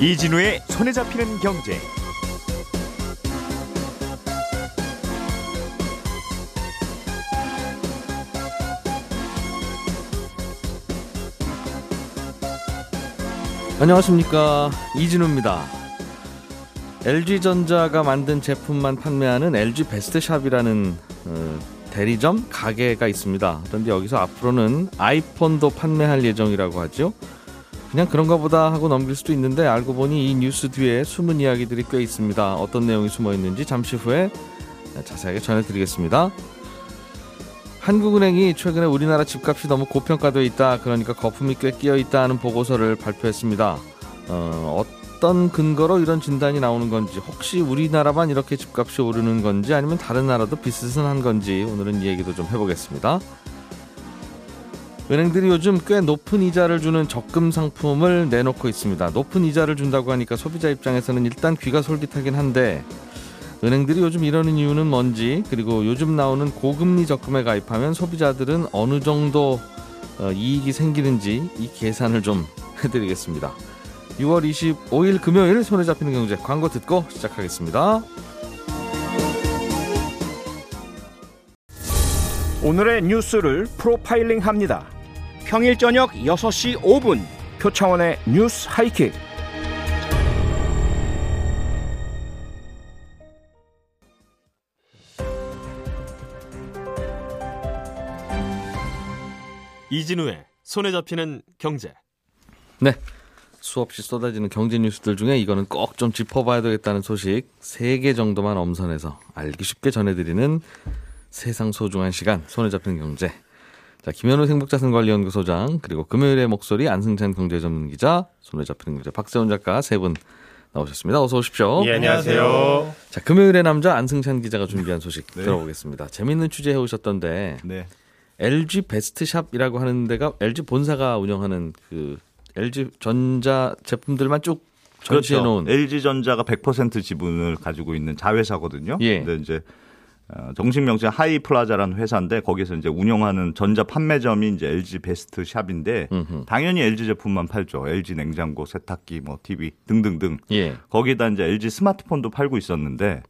이진우의 손에 잡히는 경제. 안녕하십니까 이진우입니다. LG전자가 만든 제품만 판매하는 LG 베스트샵이라는 어, 대리점 가게가 있습니다. 그런데 여기서 앞으로는 아이폰도 판매할 예정이라고 하죠. 그냥 그런가 보다 하고 넘길 수도 있는데 알고 보니 이 뉴스 뒤에 숨은 이야기들이 꽤 있습니다. 어떤 내용이 숨어 있는지 잠시 후에 자세하게 전해드리겠습니다. 한국은행이 최근에 우리나라 집값이 너무 고평가되어 있다. 그러니까 거품이 꽤 끼어 있다 하는 보고서를 발표했습니다. 어, 어떤 근거로 이런 진단이 나오는 건지, 혹시 우리나라만 이렇게 집값이 오르는 건지, 아니면 다른 나라도 비슷한 건지 오늘은 이 얘기도 좀 해보겠습니다. 은행들이 요즘 꽤 높은 이자를 주는 적금 상품을 내놓고 있습니다. 높은 이자를 준다고 하니까 소비자 입장에서는 일단 귀가 솔깃하긴 한데 은행들이 요즘 이러는 이유는 뭔지 그리고 요즘 나오는 고금리 적금에 가입하면 소비자들은 어느 정도 어, 이익이 생기는지 이 계산을 좀 해드리겠습니다. 6월 25일 금요일 손에 잡히는 경제 광고 듣고 시작하겠습니다. 오늘의 뉴스를 프로파일링 합니다. 평일 저녁 6시 5분 표창원의 뉴스 하이킥. 이진우의 손에 잡히는 경제. 네. 수없이 쏟아지는 경제 뉴스들 중에 이거는 꼭 좀 짚어봐야 되겠다는 소식 3개 정도만 엄선해서 알기 쉽게 전해드리는 세상 소중한 시간 손에 잡히는 경제. 자, 김현우 행복자산관리연구소장 그리고 금요일의 목소리 안승찬 경제전문기자 손에 잡히는 경제 박세훈 작가 세 분 나오셨습니다. 어서 오십시오. 예, 안녕하세요. 자, 금요일의 남자 안승찬 기자가 준비한 소식 네. 들어보겠습니다. 재밌는 취재 해 오셨던데 네. LG 베스트샵이라고 하는 데가 LG 본사가 운영하는 그 LG 전자 제품들만 쭉 전시해 놓은 그렇죠. LG전자가 100% 지분을 가지고 있는 자회사거든요. 예. 근데 이제 어, 정식 명칭 하이프라자라는 회사인데 거기서 이제 운영하는 전자 판매점이 이제 LG 베스트샵인데 음흠. 당연히 LG 제품만 팔죠. LG 냉장고, 세탁기, 뭐 TV 등등등. 예. 거기다 이제 LG 스마트폰도 팔고 있었는데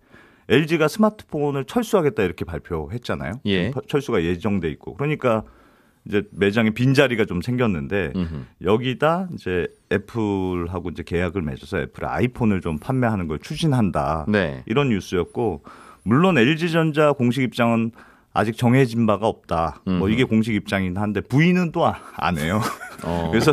LG가 스마트폰을 철수하겠다 이렇게 발표했잖아요. 예. 철수가 예정돼 있고. 그러니까 이제 매장에 빈자리가 좀 생겼는데 음흠. 여기다 이제 애플하고 이제 계약을 맺어서 애플의 아이폰을 좀 판매하는 걸 추진한다. 네. 이런 뉴스였고 물론 LG전자 공식 입장은 아직 정해진 바가 없다. 뭐 음흠. 이게 공식 입장이긴 한데 부인은 또 안 해요. 어. 그래서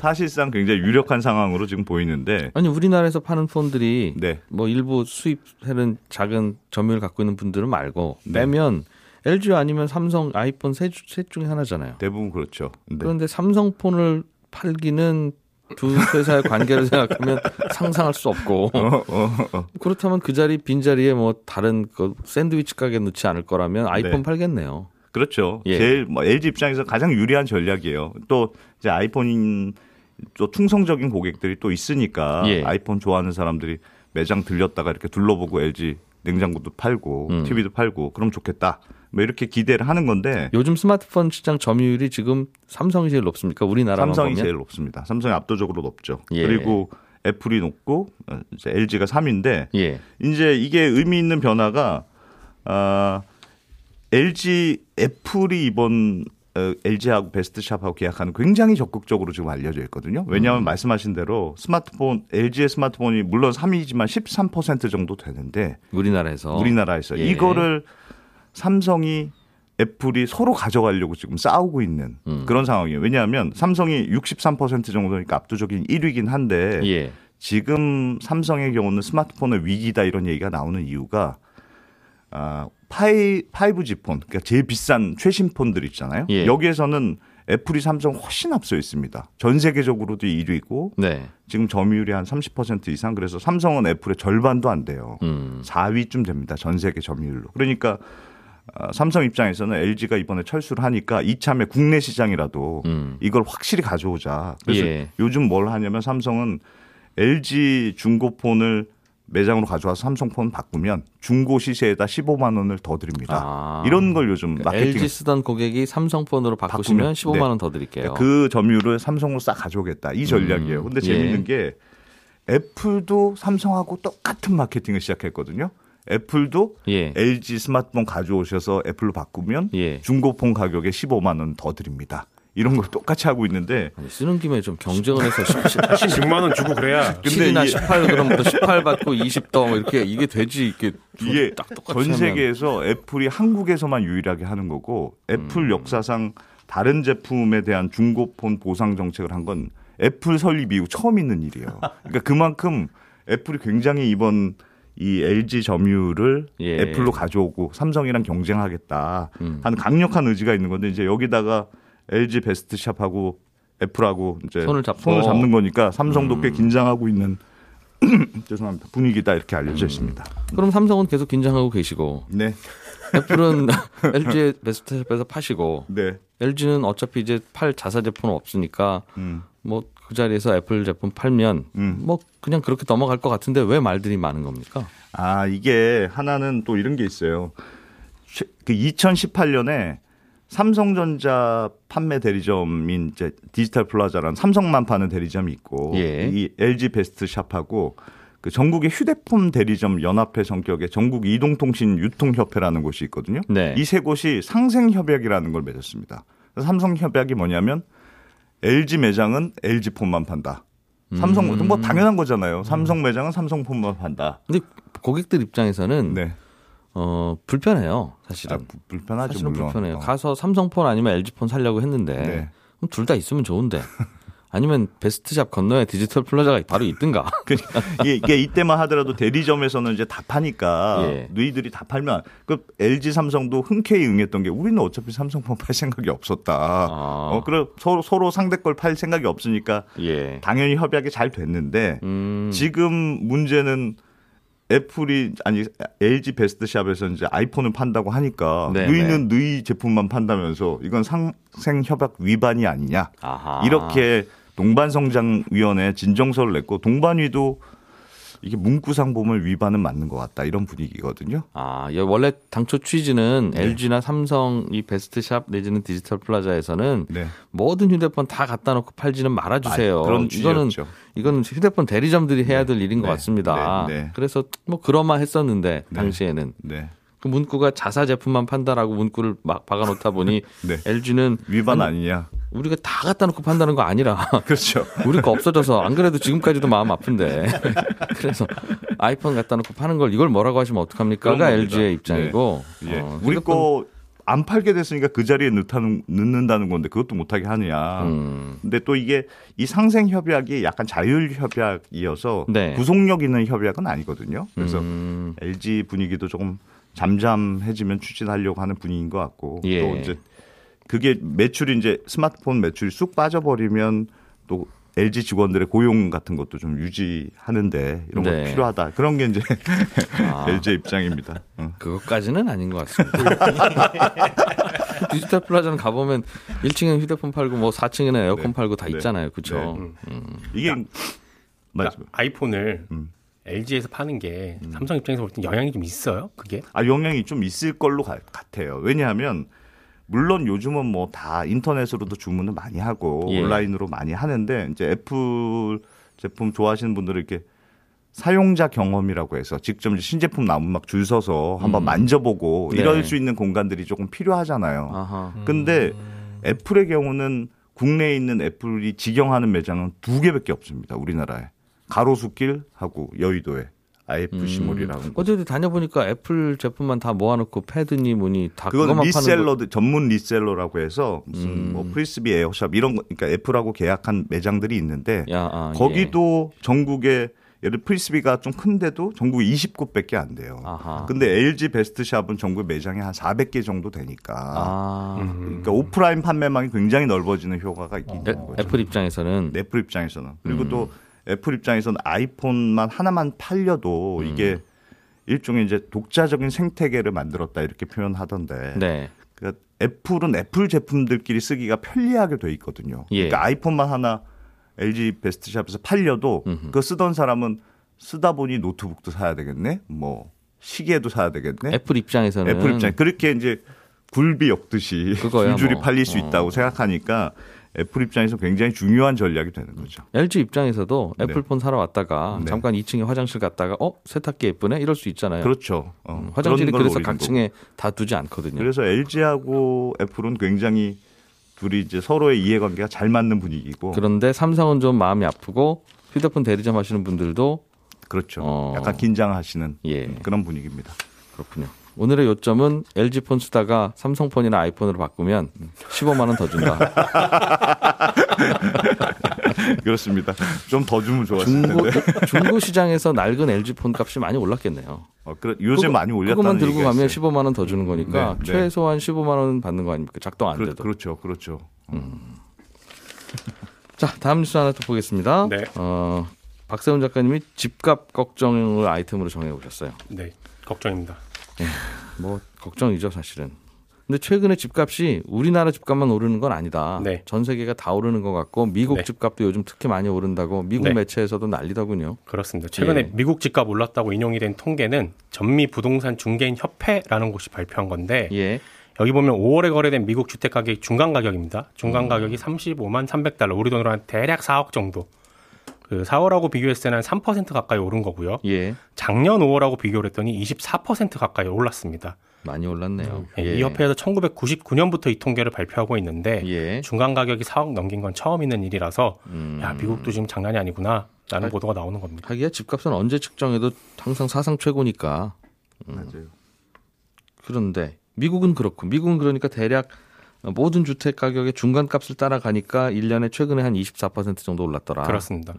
사실상 굉장히 유력한 상황으로 지금 보이는데 아니 우리나라에서 파는 폰들이 네. 뭐 일부 수입하는 작은 점유율 갖고 있는 분들은 말고 네. 빼면 LG 아니면 삼성 아이폰 셋, 셋 중에 하나잖아요. 대부분 그렇죠. 네. 그런데 삼성 폰을 팔기는 두 회사의 관계를 생각하면 상상할 수 없고 어, 어, 어. 그렇다면 그 자리 빈 자리에 뭐 다른 그 샌드위치 가게 넣지 않을 거라면 아이폰 네. 팔겠네요. 그렇죠. 예. 제일 뭐 LG 입장에서 가장 유리한 전략이에요. 또 이제 아이폰인 또 충성적인 고객들이 또 있으니까 예. 아이폰 좋아하는 사람들이 매장 들렸다가 이렇게 둘러보고 LG 냉장고도 팔고 음. TV도 팔고 그럼 좋겠다. 뭐 이렇게 기대를 하는 건데 요즘 스마트폰 시장 점유율이 지금 삼성이 제일 높습니까? 우리나라만 삼성이 보면 제일 높습니다. 삼성이 압도적으로 높죠. 예. 그리고 애플이 높고 어, 이제 LG가 3인데 예. 이제 이게 의미 있는 변화가 아 LG 애플이 이번 어, LG하고 베스트샵하고 계약하는 굉장히 적극적으로 지금 알려져 있거든요. 왜냐하면 말씀하신 대로 스마트폰 LG의 스마트폰이 물론 3위지만 13% 정도 되는데 우리나라에서 우리나라에서 예. 이거를 삼성이 애플이 서로 가져가려고 지금 싸우고 있는 음. 그런 상황이에요. 왜냐하면 삼성이 63% 정도니까 압도적인 1위긴 한데 예. 지금 삼성의 경우는 스마트폰의 위기다 이런 얘기가 나오는 이유가 아, 파이, 5G 폰, 그러니까 제일 비싼 최신 폰들 있잖아요. 예. 여기에서는 애플이 삼성 훨씬 앞서 있습니다. 전 세계적으로도 1위고 네. 지금 점유율이 한 30% 이상 그래서 삼성은 애플의 절반도 안 돼요. 음. 4위쯤 됩니다. 전 세계 점유율로. 그러니까 아, 삼성 입장에서는 LG가 이번에 철수를 하니까 이참에 국내 시장이라도 음. 이걸 확실히 가져오자. 그래서 예. 요즘 뭘 하냐면 삼성은 LG 중고폰을 매장으로 가져와서 삼성폰 바꾸면 중고 시세에다 15만 원을 더 드립니다. 아. 이런 걸 요즘 그러니까 마케팅 LG 쓰던 고객이 삼성폰으로 바꾸시면 바꾸면, 15만 네. 원더 드릴게요. 그 점유율을 삼성으로 싹 가져오겠다 이 전략이에요. 음, 근데 예. 재밌는 게 애플도 삼성하고 똑같은 마케팅을 시작했거든요. 애플도 예. LG 스마트폰 가져오셔서 애플로 바꾸면 예. 중고폰 가격에 15만 원 더 드립니다. 이런 걸 똑같이 하고 있는데 아니, 쓰는 김에 좀 경쟁을 해서 10, 10만 원 주고 그래야 근데 7이나 이게- 18g부터 18 받고 20더 뭐 이렇게 이게 되지 이게 이게 전. 세계에서 애플이 한국에서만 유일하게 하는 거고 애플 역사상 다른 제품에 대한 중고폰 보상 정책을 한 건 애플 설립 이후 처음 있는 일이에요. 그러니까 그만큼 애플이 굉장히 이번 이 LG 점유율을 예. 애플로 가져오고 삼성이랑 경쟁하겠다 음. 하는 강력한 의지가 있는 건데 이제 여기다가 LG 베스트샵하고 애플하고 이제 손을 잡고. 음. 잡는 거니까 삼성도 꽤 긴장하고 있는 죄송합니다 분위기다 이렇게 알려져 있습니다. 그럼 삼성은 계속 긴장하고 계시고 네, 애플은 LG의 베스트샵에서 파시고 네. LG는 어차피 이제 팔 자사 제품은 없으니까 음. 뭐 그 자리에서 애플 제품 팔면 음. 뭐 그냥 그렇게 넘어갈 것 같은데 왜 말들이 많은 겁니까? 아, 이게 하나는 또 이런 게 있어요. 최- 그 2018년에 삼성전자 판매 대리점인 이제 디지털 플라자라는 삼성만 파는 대리점이 있고 예. 이 LG 베스트 샵하고 그 전국의 휴대폰 대리점 연합회 성격의 전국 이동통신 유통협회라는 곳이 있거든요. 네. 이 세 곳이 상생 협약이라는 걸 맺었습니다. 그래서 상생 협약이 뭐냐면 LG 매장은 LG 폰만 판다. 삼성 음. 뭐 당연한 거잖아요. 삼성 매장은 삼성 폰만 판다. 근데 고객들 입장에서는 네. 어 불편해요 사실은. 아, 부- 불편하죠 사실은 물론. 불편해요. 어. 가서 삼성 폰 아니면 LG폰 살려고 했는데 네. 둘다 있으면 좋은데 아니면 베스트샵 건너에 디지털 플라자가 바로 있든가. 이게, 이게 이때만 하더라도 대리점에서는 이제 다 파니까 예. 너희들이 다 팔면 그 LG 삼성도 흔쾌히 응했던 게 우리는 어차피 삼성폰 팔 생각이 없었다. 아. 어 그래 서로 서로 상대 걸 팔 생각이 없으니까 예. 당연히 협약이 잘 됐는데 음. 지금 문제는 애플이 아니 LG 베스트샵에서 이제 아이폰을 판다고 하니까 네, 너희는 너희 제품만 판다면서 이건 상생 협약 위반이 아니냐 아하. 이렇게 동반성장위원회 진정서를 냈고 동반위도 이게 문구상범을 위반은 맞는 것 같다 이런 분위기거든요. 아, 여- 원래 당초 취지는 네. LG나 삼성 이 베스트샵 내지는 디지털 플라자에서는 네. 모든 휴대폰 다 갖다 놓고 팔지는 말아주세요. 아, 그런 이거는. 이거는 휴대폰 대리점들이 해야 될 일인 것 네. 같습니다. 네. 네. 그래서 뭐 그러마 했었는데 네. 당시에는 네. 그 문구가 자사 제품만 판다라고 문구를 막 박아놓다 보니 네. LG는 위반 아니냐? 우리가 다 갖다 놓고 판다는 거 아니라 그렇죠. 우리 거 없어져서 안 그래도 지금까지도 마음 아픈데 그래서 아이폰 갖다 놓고 파는 걸 이걸 뭐라고 하시면 어떡합니까가. LG의 입장이고 예. 어, 우리 거 안 팔게 됐으니까 그 자리에 넣다는, 넣는다는 건데 그것도 못하게 하느냐. 음. 근데 또 이게 이 상생 협약이 약간 자율 협약이어서 네. 구속력 있는 협약은 아니거든요. 그래서 음. LG 분위기도 조금 잠잠해지면 추진하려고 하는 분위기인 것 같고 예. 또 이제 그게 매출이 이제 스마트폰 매출이 쑥 빠져버리면 또 LG 직원들의 고용 같은 것도 좀 유지하는데 이런 거 네. 필요하다. 그런 게 이제 아. LG 입장입니다. 어. 그것까지는 아닌 것 같습니다. 디지털 플라자는 가보면 1층에 휴대폰 팔고 뭐 4층에는 에어컨 네. 팔고 다 네. 있잖아요. 그렇죠. 이게 그러니까. 아이폰을 음. LG에서 파는 게 삼성 입장에서 볼땐 영향이 좀 있어요. 그게 아 영향이 좀 있을 걸로 가- 같아요. 왜냐하면 물론 요즘은 뭐 다 인터넷으로도 주문을 많이 하고 예. 온라인으로 많이 하는데 이제 애플 제품 좋아하시는 분들은 이렇게 사용자 경험이라고 해서 직접 신제품 나오면 막 줄 서서 한번 음. 만져보고 네. 이럴 수 있는 공간들이 조금 필요하잖아요. 아하. 근데 애플의 경우는 국내에 있는 애플이 직영하는 매장은 두 개밖에 없습니다. 우리나라에 가로수길하고 여의도에 IFC몰이라고. 음. 어디 다녀보니까 애플 제품만 다 모아놓고 패드니 뭐니 다 그건 reseller들 전문 reseller라고 해서 무슨 음. 뭐 프리스비 에이샵 이런 거 그러니까 애플하고 계약한 매장들이 있는데 거. 야, 아, 거기도 전국에 예를 프리스비가 좀 큰데도 전국에 20곳밖에 안 돼요. 예. 아하. 근데 LG 베스트샵은 전국 매장이 한 400개 정도 되니까 아. 그러니까 오프라인 판매망이 굉장히 넓어지는 효과가 있는 애, 거죠. 애플 입장에서는 애플 입장에서는 그리고 음. 또 애플 입장에서는 아이폰만 하나만 팔려도 음. 이게 일종의 이제 독자적인 생태계를 만들었다 이렇게 표현하던데 네. 그러니까 애플은 애플 제품들끼리 쓰기가 편리하게 돼 있거든요. 예. 그러니까 아이폰만 하나 LG 베스트샵에서 팔려도 음흠. 그거 쓰던 사람은 쓰다 보니 노트북도 사야 되겠네, 뭐 시계도 사야 되겠네. 애플 입장에서는 애플 입장 그렇게 이제 굴비 엮듯이 줄줄이 뭐. 팔릴 수 어. 있다고 생각하니까 애플 입장에서 굉장히 중요한 전략이 되는 거죠. LG 입장에서도 네. 애플폰 사러 왔다가 네. 잠깐 2층에 화장실 갔다가 어 세탁기 예쁘네 이럴 수 있잖아요. 그렇죠. 어, 음, 화장실이 그래서 각층에 다 두지 않거든요. 그래서 LG하고 애플은 굉장히 둘이 이제 서로의 이해관계가 잘 맞는 분위기고 그런데 삼성은 좀 마음이 아프고 휴대폰 대리점 하시는 분들도 그렇죠. 어. 약간 긴장하시는 예 그런 분위기입니다. 그렇군요. 오늘의 요점은 LG 폰 쓰다가 삼성 폰이나 아이폰으로 바꾸면 15만 원 더 준다. 그렇습니다. 좀 더 주면 좋았을 중고 텐데. 중고 시장에서 낡은 LG 폰 값이 많이 올랐겠네요. 어, 그래, 요새 그거- 많이 올렸다는 그것만 들고 얘기가 가면 있어요. 15만 원 더 주는 거니까 네, 네. 최소한 15만 원 받는 거 아닙니까? 작동 안 그, 돼도. 그렇죠, 그렇죠. 자, 다음 뉴스 하나 또 보겠습니다. 네. 어, 박세훈 작가님이 집값 걱정을 아이템으로 정해 오셨어요. 네, 걱정입니다. 뭐 걱정이죠, 사실은. 근데 최근에 집값이 우리나라 집값만 오르는 건 아니다. 네. 전 세계가 다 오르는 것 같고 미국 네. 집값도 요즘 특히 많이 오른다고 미국 네. 매체에서도 난리더군요. 그렇습니다. 최근에 예. 미국 집값 올랐다고 인용이 된 통계는 전미 부동산 중개인 협회라는 곳이 발표한 건데 예. 여기 보면 5월에 거래된 미국 주택 가격이 중간 가격입니다. 음. 중간 가격이 35만 300달러, 우리 돈으로 한 대략 4억 정도. 그 4월하고 비교했을 때는 한 3% 가까이 오른 거고요. 예. 작년 5월하고 비교를 했더니 24% 가까이 올랐습니다. 많이 올랐네요. 예, 이 협회에서 1999년부터 이 통계를 발표하고 있는데 예. 중간 가격이 4억 넘긴 건 처음 있는 일이라서 음. 야 미국도 지금 장난이 아니구나 라는 아, 보도가 나오는 겁니다. 하기야 집값은 언제 측정해도 항상 사상 최고니까. 맞아요. 그런데 미국은 그렇고 미국은 그러니까 대략 모든 주택 가격의 중간 값을 따라가니까 1년에 최근에 한 24% 정도 올랐더라. 그렇습니다.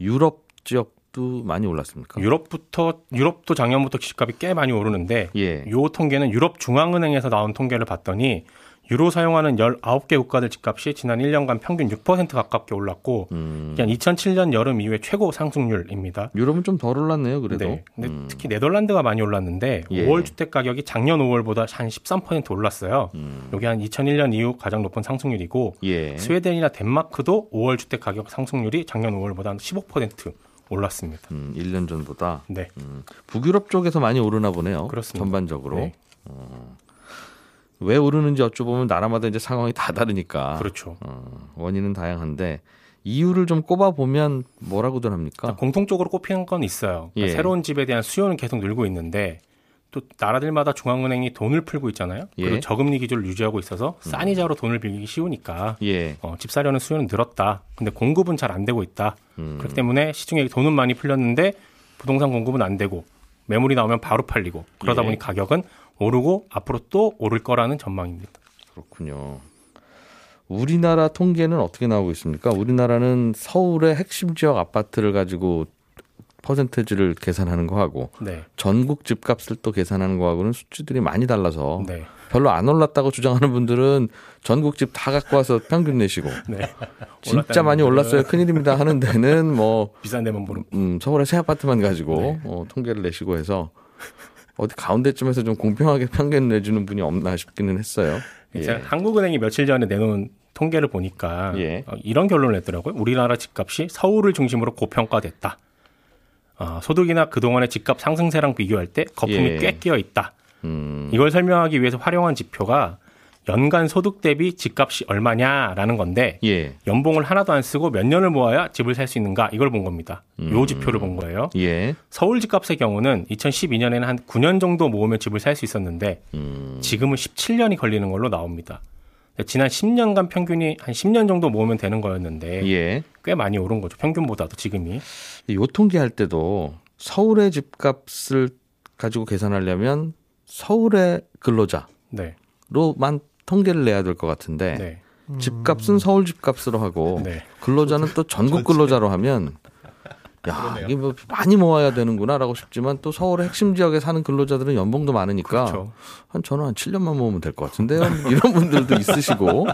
유럽 지역도 많이 올랐습니까? 유럽부터 유럽도 작년부터 집값이 꽤 많이 오르는데 예. 요 통계는 유럽 중앙은행에서 나온 통계를 봤더니 유로 사용하는 19개 국가들 집값이 지난 1년간 평균 6% 가깝게 올랐고 음. 그냥 2007년 여름 이후에 최고 상승률입니다. 유럽은 좀 덜 올랐네요, 그래도. 네. 근데 음. 특히 네덜란드가 많이 올랐는데 예. 5월 주택 가격이 작년 5월보다 한 13% 올랐어요. 음. 여기 한 2001년 이후 가장 높은 상승률이고 예. 스웨덴이나 덴마크도 5월 주택 가격 상승률이 작년 5월보다 한 15% 올랐습니다. 음, 1년 전보다 네. 북유럽 쪽에서 많이 오르나 보네요. 그렇습니다. 전반적으로. 네. 왜 오르는지 여쭤보면 나라마다 이제 상황이 다 다르니까. 그렇죠. 어, 원인은 다양한데 이유를 좀 꼽아 보면 뭐라고들 합니까? 공통적으로 꼽히는 건 있어요. 그러니까 예. 새로운 집에 대한 수요는 계속 늘고 있는데 또 나라들마다 중앙은행이 돈을 풀고 있잖아요. 예. 그리고 저금리 기조를 유지하고 있어서 싼 이자로 돈을 빌리기 쉬우니까 예. 어, 집 사려는 수요는 늘었다. 근데 공급은 잘 안 되고 있다. 음. 그렇기 때문에 시중에 돈은 많이 풀렸는데 부동산 공급은 안 되고 매물이 나오면 바로 팔리고 그러다 예. 보니 가격은 오르고 앞으로 또 오를 거라는 전망입니다. 그렇군요. 우리나라 통계는 어떻게 나오고 있습니까? 우리나라는 서울의 핵심 지역 아파트를 가지고 퍼센테지를 계산하는 거하고 네. 전국 집값을 또 계산하는 거하고는 수치들이 많이 달라서 네. 별로 안 올랐다고 주장하는 분들은 전국 집 다 갖고 와서 평균 내시고 네. 진짜 많이 올랐어요 큰일입니다 하는 데는 뭐 비싼 데만 보는 음, 서울의 새 아파트만 가지고 네. 어, 통계를 내시고 해서 어디 가운데쯤에서 좀 공평하게 평균 내주는 분이 없나 싶기는 했어요. 제가 한국은행이 며칠 전에 내놓은 통계를 보니까 예. 어, 이런 결론을 냈더라고요. 우리나라 집값이 서울을 중심으로 고평가됐다. 어, 소득이나 그동안의 집값 상승세랑 비교할 때 거품이 예. 꽤 끼어 있다. 음, 이걸 설명하기 위해서 활용한 지표가 연간 소득 대비 집값이 얼마냐라는 건데 예, 연봉을 하나도 안 쓰고 몇 년을 모아야 집을 살 수 있는가 이걸 본 겁니다. 요 지표를 본 거예요. 예, 서울 집값의 경우는 2012년에는 한 9년 정도 모으면 집을 살 수 있었는데 음, 지금은 17년이 걸리는 걸로 나옵니다. 지난 10년간 평균이 한 10년 정도 모으면 되는 거였는데 예. 꽤 많이 오른 거죠. 평균보다도 지금이. 요 통계할 때도 서울의 집값을 가지고 계산하려면 서울의 근로자로만 네. 통계를 내야 될 것 같은데 네. 집값은 서울 집값으로 하고 네. 근로자는 또 전국 근로자로 하면 야 이게 뭐 많이 모아야 되는구나라고 싶지만 또 서울의 핵심 지역에 사는 근로자들은 연봉도 많으니까 그렇죠. 한 저는 한 7년만 모으면 될 것 같은데요. 이런 분들도 있으시고.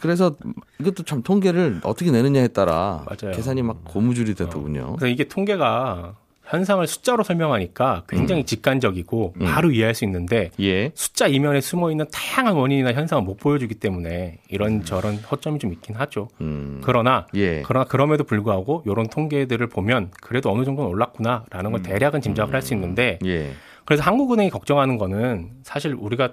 또 그래서 이것도 참 통계를 어떻게 내느냐에 따라 맞아요. 계산이 막 고무줄이 되더군요. 그래서 이게 통계가 현상을 숫자로 설명하니까 굉장히 직관적이고 바로 이해할 수 있는데 예. 숫자 이면에 숨어 있는 다양한 원인이나 현상을 못 보여주기 때문에 이런 저런 허점이 좀 있긴 하죠. 음. 그러나 예. 그러나 그럼에도 불구하고 이런 통계들을 보면 그래도 어느 정도는 올랐구나라는 걸 대략은 짐작을 할 수 있는데 예. 그래서 한국은행이 걱정하는 거는 사실 우리가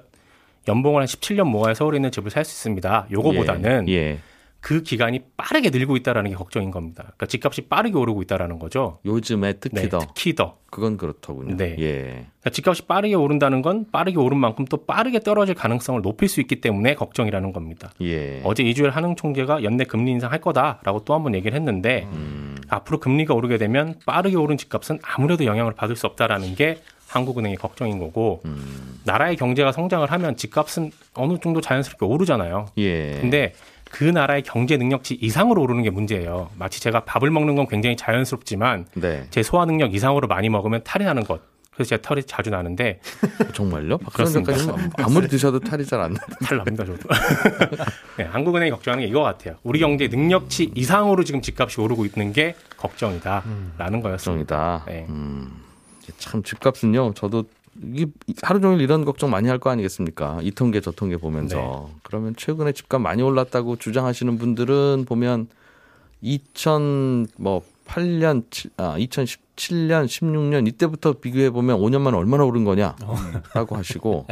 연봉을 한 17년 모아야 서울에 있는 집을 살 수 있습니다. 요거보다는 예. 그 기간이 빠르게 늘고 있다라는 게 걱정인 겁니다. 그러니까 집값이 빠르게 오르고 있다라는 거죠. 요즘에 특히 네, 더 특히 더. 그건 그렇더군요. 네. 예. 그러니까 집값이 빠르게 오른다는 건 빠르게 오른 만큼 또 빠르게 떨어질 가능성을 높일 수 있기 때문에 걱정이라는 겁니다. 예. 어제 이주일 한흥 총재가 연내 금리 인상할 거다라고 또 한 번 얘기를 했는데 음. 앞으로 금리가 오르게 되면 빠르게 오른 집값은 아무래도 영향을 받을 수 없다라는 게 한국은행의 걱정인 거고 음. 나라의 경제가 성장을 하면 집값은 어느 정도 자연스럽게 오르잖아요. 예. 근데 그 나라의 경제 능력치 이상으로 오르는 게 문제예요. 마치 제가 밥을 먹는 건 굉장히 자연스럽지만 네. 제 소화 능력 이상으로 많이 먹으면 탈이 나는 것. 그래서 제가 털이 자주 나는데 정말요? 그렇습니다. 아무리 드셔도 탈이 잘 안 나. 탈 납니다, 저도. 네, 한국은행이 걱정하는 게 이거 같아요. 우리 경제 능력치 이상으로 지금 집값이 오르고 있는 게 걱정이다라는 거였습니다. 걱정이다. 네. 음, 참 집값은요. 저도 이게 하루 종일 이런 걱정 많이 할 거 아니겠습니까? 이 통계 저 통계 보면서 그러면 최근에 집값 많이 올랐다고 주장하시는 분들은 보면 2000뭐 8년 아 2017년 16년 이때부터 비교해 보면 5년 만에 얼마나 오른 거냐라고 하시고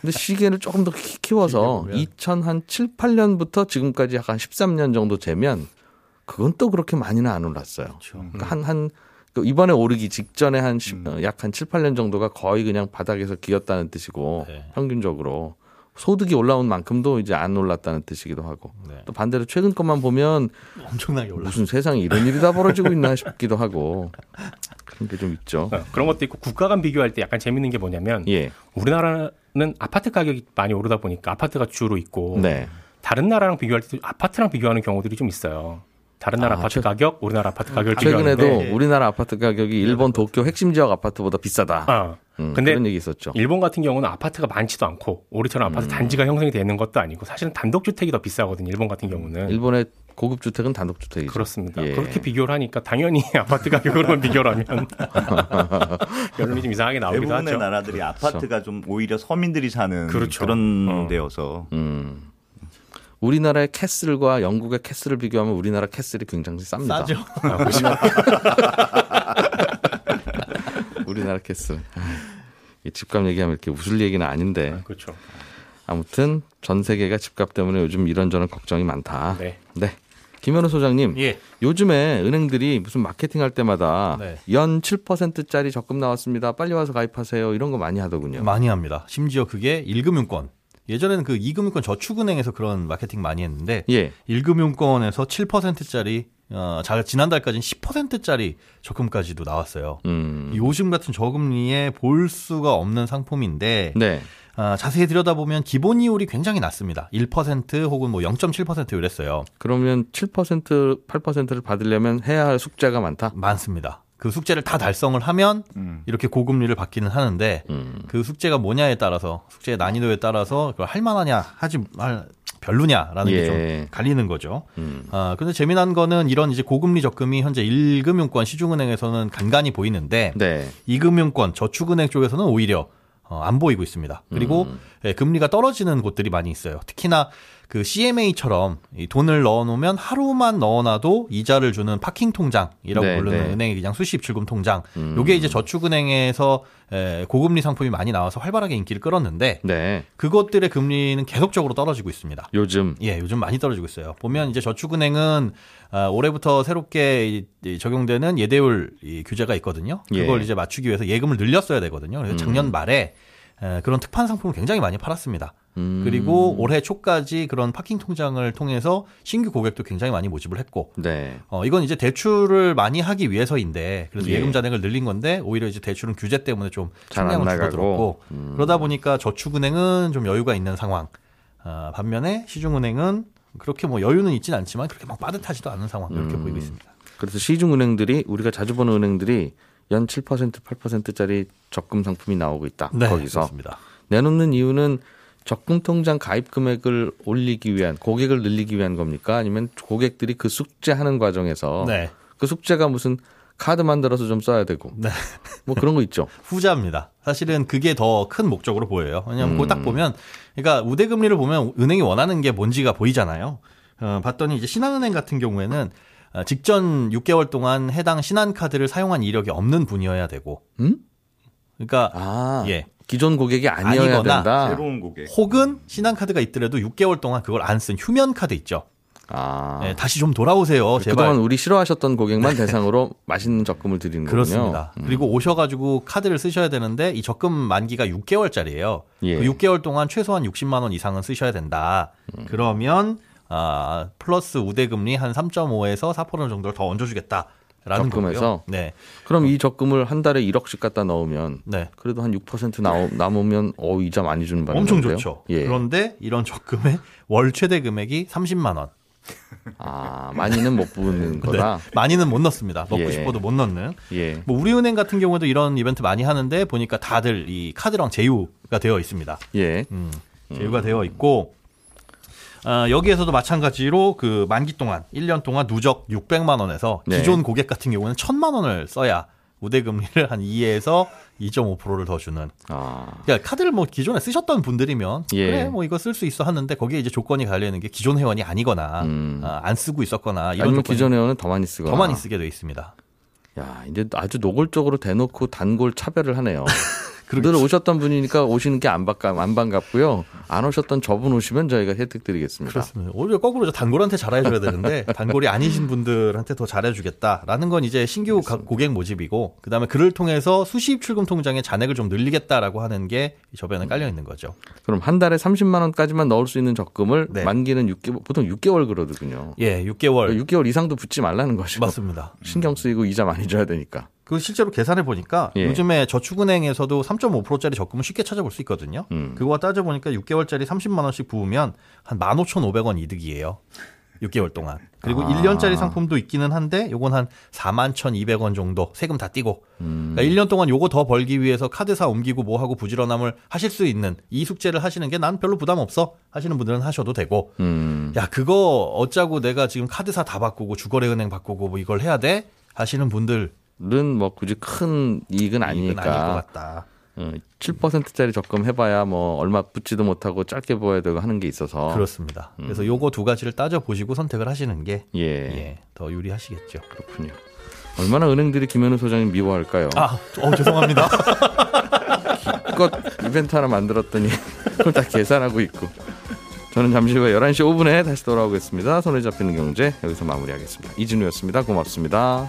근데 시계를 조금 더 키- 키워서 2000한 7, 8년부터 지금까지 약 한 13년 정도 재면 그건 또 그렇게 많이는 안 올랐어요. 그러니까 한, 한, 그 이번에 오르기 직전에 한 약한 7, 8년 정도가 거의 그냥 바닥에서 기었다는 뜻이고 네. 평균적으로 소득이 올라온 만큼도 이제 안 올랐다는 뜻이기도 하고 네. 또 반대로 최근 것만 보면 엄청나게 올랐어요. 무슨 세상에 이런 일이 다 벌어지고 있나 싶기도 하고 그런 게 좀 있죠. 어, 그런 것도 있고 국가 간 비교할 때 약간 재밌는 게 뭐냐면 예. 우리나라는 아파트 가격이 많이 오르다 보니까 아파트가 주로 있고 네. 다른 다른 나라랑 비교할 때 아파트랑 비교하는 경우들이 좀 있어요. 다른 나라 아, 아, 파트 최- 가격, 우리나라 아파트 가격을 최근에도 비교하는데 우리나라 아파트 가격이 일본 도쿄 핵심 지역 아파트보다 비싸다. 어, 음, 근데 그런 얘기 있었죠. 일본 같은 경우는 아파트가 많지도 않고 우리처럼 아파트 단지가 형성이 되는 것도 아니고 사실은 단독 주택이 더 비싸거든요. 일본 같은 경우는 일본의 고급 주택은 단독 주택이죠. 그렇습니다. 예. 그렇게 비교를 하니까 당연히 아파트 가격으로만 비교를 하면 여론이 좀 이상하게 나오기도 대부분의 하죠. 나라들이 아파트가 좀 오히려 서민들이 사는 그렇죠. 런 어. 데여서 음. 우리나라의 castle과 영국의 castle을 비교하면 우리나라 castle이 굉장히 쌉니다. 싸죠. 아, 그렇죠. 우리나라 castle. 이 집값 얘기하면 이렇게 웃을 얘기는 아닌데 그렇죠. 아무튼 전 세계가 집값 때문에 요즘 이런저런 걱정이 많다. 네. 네. 김현우 소장님, 예. 요즘에 은행들이 무슨 마케팅 할 때마다 네. 연 7%짜리 적금 나왔습니다. 빨리 와서 가입하세요. 이런 거 많이 하더군요. 많이 합니다. 심지어 그게 1금융권. 예전에는 그 2금융권 저축은행에서 그런 마케팅 많이 했는데 예. 1금융권에서 7%짜리 어, 자, 지난달까지는 10%짜리 적금까지도 나왔어요. 음. 요즘 같은 저금리에 볼 수가 없는 상품인데 네. 아, 자세히 들여다보면 기본 이율이 굉장히 낮습니다. 1% 혹은 뭐 0.7% 이랬어요. 그러면 7% 8%를 받으려면 해야 할 숙제가 많다. 많습니다. 그 숙제를 다 달성을 하면 이렇게 고금리를 받기는 하는데 음. 그 숙제가 뭐냐에 따라서 숙제의 난이도에 따라서 그걸 할 만하냐 하지 말 별로냐라는 게 예. 좀 갈리는 거죠. 음. 아 근데 재미난 거는 이런 이제 고금리 적금이 현재 1금융권 시중은행에서는 간간히 보이는데 네. 2금융권 저축은행 쪽에서는 오히려 어, 안 보이고 있습니다. 그리고 음. 예, 금리가 떨어지는 곳들이 많이 있어요. 특히나 그 CMA처럼 이 돈을 넣어놓으면 하루만 넣어놔도 이자를 주는 파킹 통장이라고 네, 부르는 네. 은행의 그냥 수시 입출금 통장. 음. 요게 이제 저축은행에서 에, 고금리 상품이 많이 나와서 활발하게 인기를 끌었는데 네. 그것들의 금리는 계속적으로 떨어지고 있습니다. 요즘 예, 요즘 많이 떨어지고 있어요. 보면 이제 저축은행은 아, 올해부터 새롭게 이- 이 적용되는 예대율 이 규제가 있거든요. 그걸 예. 이제 맞추기 위해서 예금을 늘렸어야 되거든요. 그래서 작년 말에 에, 그런 특판 상품을 굉장히 많이 팔았습니다. 음. 그리고 올해 초까지 그런 파킹 통장을 통해서 신규 고객도 굉장히 많이 모집을 했고 네. 어, 이건 이제 대출을 많이 하기 위해서인데 그래서 예. 예금 잔액을 늘린 건데 오히려 이제 대출은 규제 때문에 좀 나가고. 줄어들었고 음. 그러다 보니까 저축은행은 좀 여유가 있는 상황. 아, 반면에 시중은행은 그렇게 뭐 여유는 있진 않지만 그렇게 막 빠듯하지도 않은 상황 이렇게 음. 보이고 있습니다. 그래서 시중은행들이 우리가 자주 보는 은행들이 연 7% 8%짜리 적금 상품이 나오고 있다. 거기서 그렇습니다. 내놓는 이유는 적금 통장 가입 금액을 올리기 위한 고객을 늘리기 위한 겁니까? 아니면 고객들이 그 숙제하는 과정에서 네. 그 숙제가 무슨 카드 만들어서 좀 써야 되고 네. 뭐 그런 거 있죠. 후자입니다. 사실은 그게 더 큰 목적으로 보여요. 왜냐하면 음. 그거 딱 보면, 그러니까 우대 금리를 보면 은행이 원하는 게 뭔지가 보이잖아요. 어, 봤더니 이제 신한은행 같은 경우에는 어, 직전 6개월 동안 해당 신한카드를 사용한 이력이 없는 분이어야 되고, 음? 그러니까 아, 예. 기존 고객이 아니어야 아니거나 된다. 새로운 고객. 혹은 신한카드가 있더라도 6개월 동안 그걸 안 쓴 휴면 카드 있죠. 아. 네, 다시 좀 돌아오세요. 제발. 그동안 우리 싫어하셨던 고객만 대상으로 맛있는 적금을 드리는 그렇습니다. 거군요. 음. 그리고 오셔가지고 카드를 쓰셔야 되는데 이 적금 만기가 6개월짜리예요. 예. 그 6개월 동안 최소한 60만 원 이상은 쓰셔야 된다. 음. 그러면 아, 플러스 우대금리 한 3.5에서 4% 정도를 더 얹어주겠다 라는 적금에서? 거고요. 네, 그럼 이 적금을 한 달에 1억씩 갖다 넣으면 네. 그래도 한 6% 나오, 남으면 어 이자 많이 주는 바람에 엄청 좋죠. 예. 그런데 이런 적금의 월 최대 금액이 30만 원. 아 많이는 못 부는 거다. 네. 많이는 못 넣습니다. 넣고 예. 싶어도 못 넣는. 예. 뭐 우리은행 같은 경우도 이런 이벤트 많이 하는데 보니까 다들 이 카드랑 제휴가 되어 있습니다. 예. 음, 제휴가 되어 있고 아, 여기에서도 마찬가지로 그 만기 동안 1년 동안 누적 600만 원에서 네. 기존 고객 같은 경우는 1000만 원을 써야 우대 금리를 한 2에서 2.5%를 더 주는. 아. 그러니까 카드를 뭐 기존에 쓰셨던 분들이면 예. 그래 뭐 이거 쓸 수 있어 하는데 거기에 이제 조건이 달려 있는 게 기존 회원이 아니거나 음. 아, 안 쓰고 있었거나 이런 아니면 기존 회원은 더 많이 쓰거나 더 많이 쓰게 돼 있습니다. 야, 이제 아주 노골적으로 대놓고 단골 차별을 하네요. 그러게. 늘 오셨던 분이니까 오시는 게 안 반갑, 안 반갑고요. 안 오셨던 저분 오시면 저희가 혜택 드리겠습니다. 그렇습니다. 오히려 거꾸로 저 단골한테 잘해줘야 되는데 단골이 아니신 분들한테 더 잘해주겠다라는 건 이제 신규 가- 고객 모집이고 그다음에 그를 통해서 수시입 출금 통장에 잔액을 좀 늘리겠다라고 하는 게이 저변에 깔려 있는 거죠. 그럼 한 달에 30만 원까지만 넣을 수 있는 적금을 네. 만기는 6개월, 보통 6개월 그러거든요. 예, 6개월 6개월 이상도 붙지 말라는 거죠. 맞습니다. 신경 쓰이고 이자 많이 줘야 되니까. 그 실제로 계산해 보니까 예. 요즘에 저축은행에서도 3.5%짜리 적금을 쉽게 찾아볼 수 있거든요. 음. 그거와 따져 보니까 6개월짜리 30만 원씩 부으면 한 15,500원 이득이에요. 6개월 동안. 그리고 아. 1년짜리 상품도 있기는 한데 요건 한 41,200원 정도 세금 다 떼고 음. 그러니까 1년 동안 요거 더 벌기 위해서 카드사 옮기고 뭐 하고 부지런함을 하실 수 있는 이 숙제를 하시는 게 난 별로 부담 없어 하시는 분들은 하셔도 되고 음. 야 그거 어짜고 내가 지금 카드사 다 바꾸고 주거래 은행 바꾸고 뭐 이걸 해야 돼 하시는 분들 는뭐 굳이 큰 이익은 아니니까 것 같다. 어, 7%짜리 적금 해봐야 뭐 얼마 붙지도 못하고 짧게 보아야 되고 하는 게 있어서 그렇습니다. 그래서 요거 두 가지를 따져 보시고 선택을 하시는 게 예, 예, 더 유리하시겠죠. 그렇군요. 얼마나 은행들이 김현우 소장님 미워할까요? 아, 어, 죄송합니다. 기껏 이벤트 하나 만들었더니 그걸 다 계산하고 있고. 저는 잠시 후에 11시 5분에 다시 돌아오겠습니다. 손에 잡히는 경제 여기서 마무리하겠습니다. 이진우였습니다. 고맙습니다.